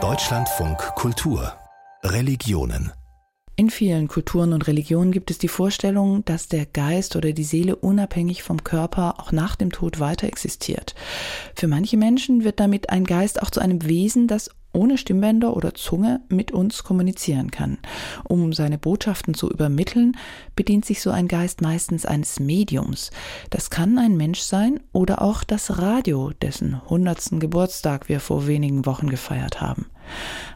Deutschlandfunk Kultur Religionen in vielen Kulturen und Religionen gibt es die Vorstellung, dass der Geist oder die Seele unabhängig vom Körper auch nach dem Tod weiter existiert. Für manche Menschen wird damit ein Geist auch zu einem Wesen, das ohne Stimmbänder oder Zunge mit uns kommunizieren kann. Um seine Botschaften zu übermitteln, bedient sich so ein Geist meistens eines Mediums. Das kann ein Mensch sein oder auch das Radio, dessen hundertsten Geburtstag wir vor wenigen Wochen gefeiert haben.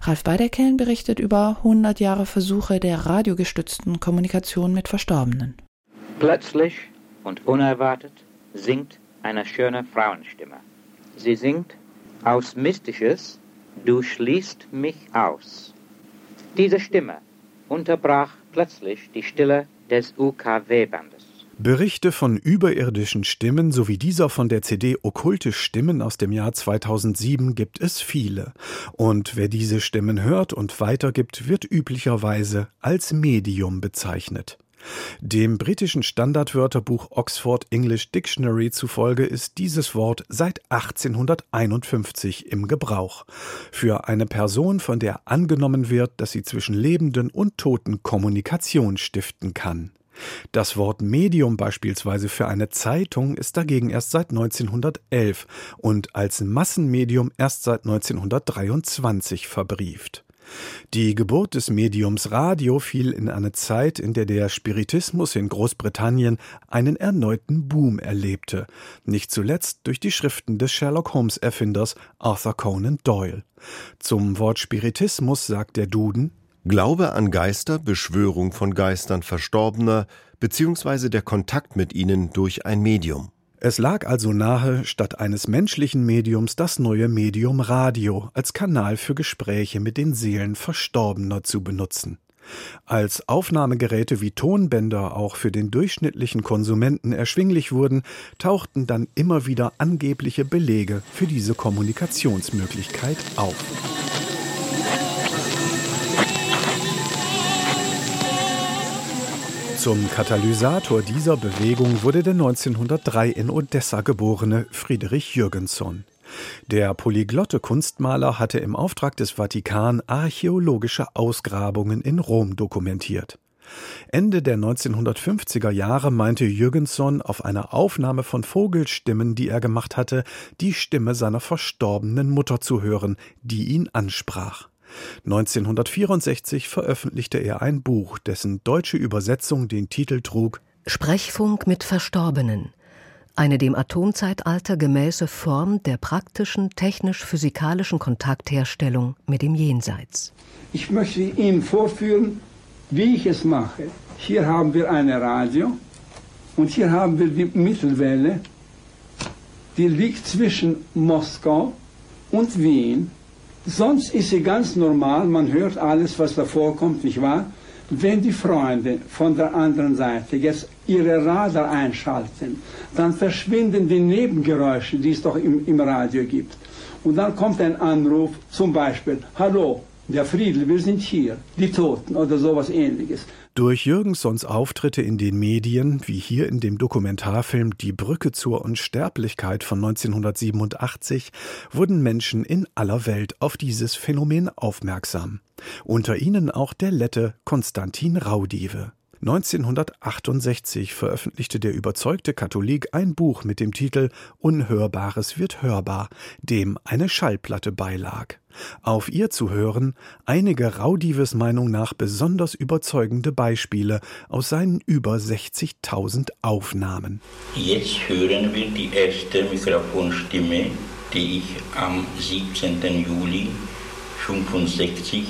Ralf Beiderkellen berichtet über 100 Jahre Versuche der radiogestützten Kommunikation mit Verstorbenen. Plötzlich und unerwartet singt eine schöne Frauenstimme. Sie singt aus Mystisches Du schließt mich aus. Diese Stimme unterbrach plötzlich die Stille des UKW-Bandes. Berichte von überirdischen Stimmen sowie dieser von der CD Okkulte Stimmen aus dem Jahr 2007 gibt es viele. Und wer diese Stimmen hört und weitergibt, wird üblicherweise als Medium bezeichnet. Dem britischen Standardwörterbuch Oxford English Dictionary zufolge ist dieses Wort seit 1851 im Gebrauch. Für eine Person, von der angenommen wird, dass sie zwischen Lebenden und Toten Kommunikation stiften kann. Das Wort Medium beispielsweise für eine Zeitung ist dagegen erst seit 1911 und als Massenmedium erst seit 1923 verbrieft. Die Geburt des Mediums Radio fiel in eine Zeit, in der der Spiritismus in Großbritannien einen erneuten Boom erlebte, nicht zuletzt durch die Schriften des Sherlock Holmes Erfinders Arthur Conan Doyle. Zum Wort Spiritismus sagt der Duden Glaube an Geister, Beschwörung von Geistern Verstorbener, beziehungsweise der Kontakt mit ihnen durch ein Medium. Es lag also nahe, statt eines menschlichen Mediums das neue Medium Radio als Kanal für Gespräche mit den Seelen Verstorbener zu benutzen. Als Aufnahmegeräte wie Tonbänder auch für den durchschnittlichen Konsumenten erschwinglich wurden, tauchten dann immer wieder angebliche Belege für diese Kommunikationsmöglichkeit auf. Zum Katalysator dieser Bewegung wurde der 1903 in Odessa geborene Friedrich Jürgenson. Der polyglotte Kunstmaler hatte im Auftrag des Vatikan archäologische Ausgrabungen in Rom dokumentiert. Ende der 1950er Jahre meinte Jürgenson auf einer Aufnahme von Vogelstimmen, die er gemacht hatte, die Stimme seiner verstorbenen Mutter zu hören, die ihn ansprach. 1964 veröffentlichte er ein Buch, dessen deutsche Übersetzung den Titel trug Sprechfunk mit Verstorbenen. Eine dem Atomzeitalter gemäße Form der praktischen technisch-physikalischen Kontaktherstellung mit dem Jenseits. Ich möchte Ihnen vorführen, wie ich es mache. Hier haben wir eine Radio und hier haben wir die Mittelwelle, die liegt zwischen Moskau und Wien Sonst ist sie ganz normal, man hört alles, was da vorkommt, nicht wahr? Wenn die Freunde von der anderen Seite jetzt ihre Radar einschalten, dann verschwinden die Nebengeräusche, die es doch im, im Radio gibt. Und dann kommt ein Anruf, zum Beispiel, Hallo, der Friedel, wir sind hier, die Toten oder sowas ähnliches. Durch Jürgensons Auftritte in den Medien, wie hier in dem Dokumentarfilm Die Brücke zur Unsterblichkeit von 1987, wurden Menschen in aller Welt auf dieses Phänomen aufmerksam. Unter ihnen auch der Lette Konstantin Raudive. 1968 veröffentlichte der überzeugte Katholik ein Buch mit dem Titel Unhörbares wird hörbar, dem eine Schallplatte beilag. Auf ihr zu hören einige Raudives Meinung nach besonders überzeugende Beispiele aus seinen über 60.000 Aufnahmen. Jetzt hören wir die erste Mikrofonstimme, die ich am 17. Juli 1965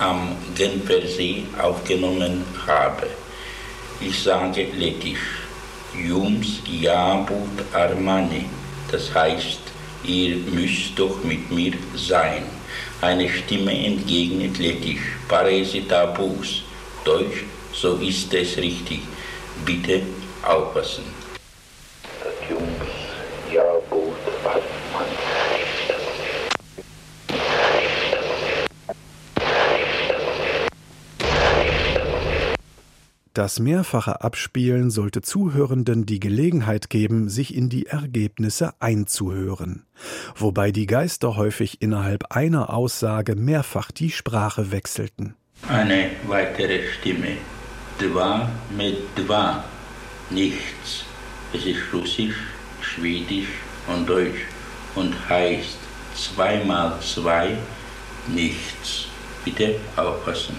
am Genfersee aufgenommen habe. Ich sage lettisch, Jums jabut armani, das heißt, ihr müsst doch mit mir sein. Eine Stimme entgegnet lettisch, paresitabus, Deutsch, so ist es richtig. Bitte aufpassen. Jums jabut armani. Das mehrfache Abspielen sollte Zuhörenden die Gelegenheit geben, sich in die Ergebnisse einzuhören, wobei die Geister häufig innerhalb einer Aussage mehrfach die Sprache wechselten. Eine weitere Stimme. Dva mit Dva. Nichts. Es ist Russisch, Schwedisch und Deutsch und heißt zweimal zwei nichts. Bitte aufpassen.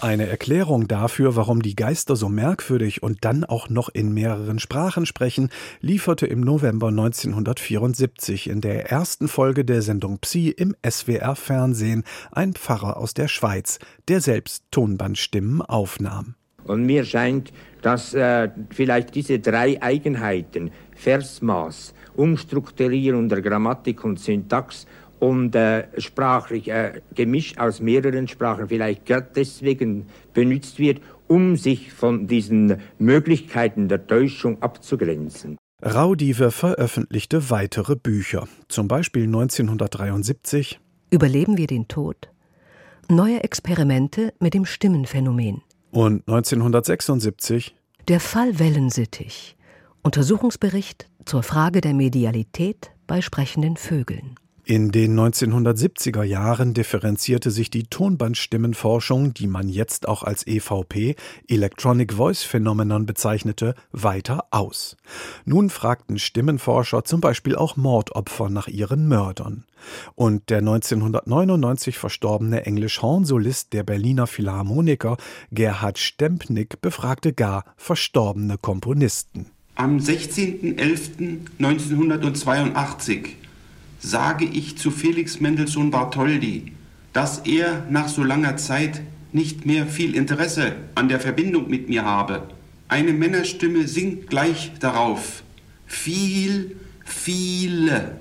Eine Erklärung dafür, warum die Geister so merkwürdig und dann auch noch in mehreren Sprachen sprechen, lieferte im November 1974 in der ersten Folge der Sendung Psi im SWR Fernsehen ein Pfarrer aus der Schweiz, der selbst Tonbandstimmen aufnahm. Und mir scheint, dass äh, vielleicht diese drei Eigenheiten, Versmaß, Umstrukturierung der Grammatik und Syntax und äh, sprachlich äh, gemischt aus mehreren Sprachen vielleicht gerade deswegen benutzt wird, um sich von diesen Möglichkeiten der Täuschung abzugrenzen. Raudive veröffentlichte weitere Bücher, zum Beispiel 1973 Überleben wir den Tod? Neue Experimente mit dem Stimmenphänomen. Und 1976 Der Fall Wellensittich. Untersuchungsbericht zur Frage der Medialität bei sprechenden Vögeln. In den 1970er Jahren differenzierte sich die Tonbandstimmenforschung, die man jetzt auch als EVP, Electronic Voice Phenomenon bezeichnete, weiter aus. Nun fragten Stimmenforscher zum Beispiel auch Mordopfer nach ihren Mördern. Und der 1999 verstorbene Englisch-Hornsolist der Berliner Philharmoniker Gerhard Stempnick befragte gar verstorbene Komponisten. Am 16.11.1982 sage ich zu Felix Mendelssohn Bartholdy, dass er nach so langer Zeit nicht mehr viel Interesse an der Verbindung mit mir habe. Eine Männerstimme singt gleich darauf. Viel, viele.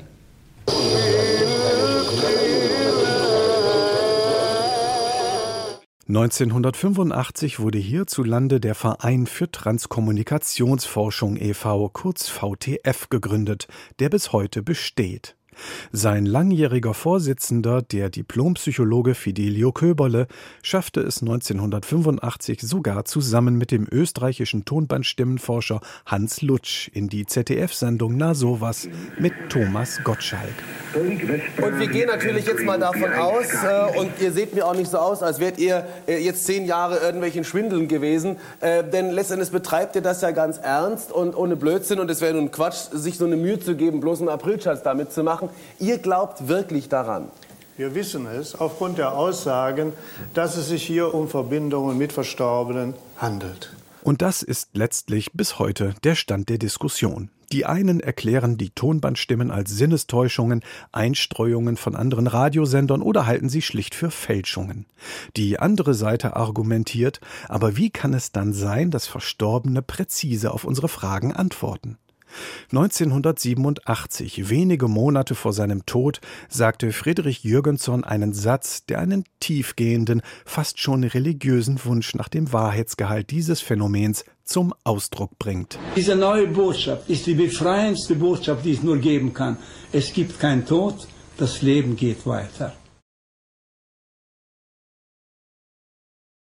1985 wurde hierzulande der Verein für Transkommunikationsforschung e.V., kurz VTF, gegründet, der bis heute besteht. Sein langjähriger Vorsitzender, der Diplompsychologe Fidelio Köberle, schaffte es 1985 sogar zusammen mit dem österreichischen Tonbandstimmenforscher Hans Lutsch in die ZDF-Sendung Na sowas mit Thomas Gottschalk. Und wir gehen natürlich jetzt mal davon aus, äh, und ihr seht mir auch nicht so aus, als wärt ihr äh, jetzt zehn Jahre irgendwelchen Schwindeln gewesen, äh, denn letztendlich betreibt ihr das ja ganz ernst und ohne Blödsinn und es wäre nun Quatsch, sich so eine Mühe zu geben, bloß einen Aprilschatz damit zu machen. Ihr glaubt wirklich daran. Wir wissen es aufgrund der Aussagen, dass es sich hier um Verbindungen mit Verstorbenen handelt. Und das ist letztlich bis heute der Stand der Diskussion. Die einen erklären die Tonbandstimmen als Sinnestäuschungen, Einstreuungen von anderen Radiosendern oder halten sie schlicht für Fälschungen. Die andere Seite argumentiert, aber wie kann es dann sein, dass Verstorbene präzise auf unsere Fragen antworten? 1987, wenige Monate vor seinem Tod, sagte Friedrich Jürgenson einen Satz, der einen tiefgehenden, fast schon religiösen Wunsch nach dem Wahrheitsgehalt dieses Phänomens zum Ausdruck bringt. Diese neue Botschaft ist die befreiendste Botschaft, die es nur geben kann. Es gibt keinen Tod, das Leben geht weiter.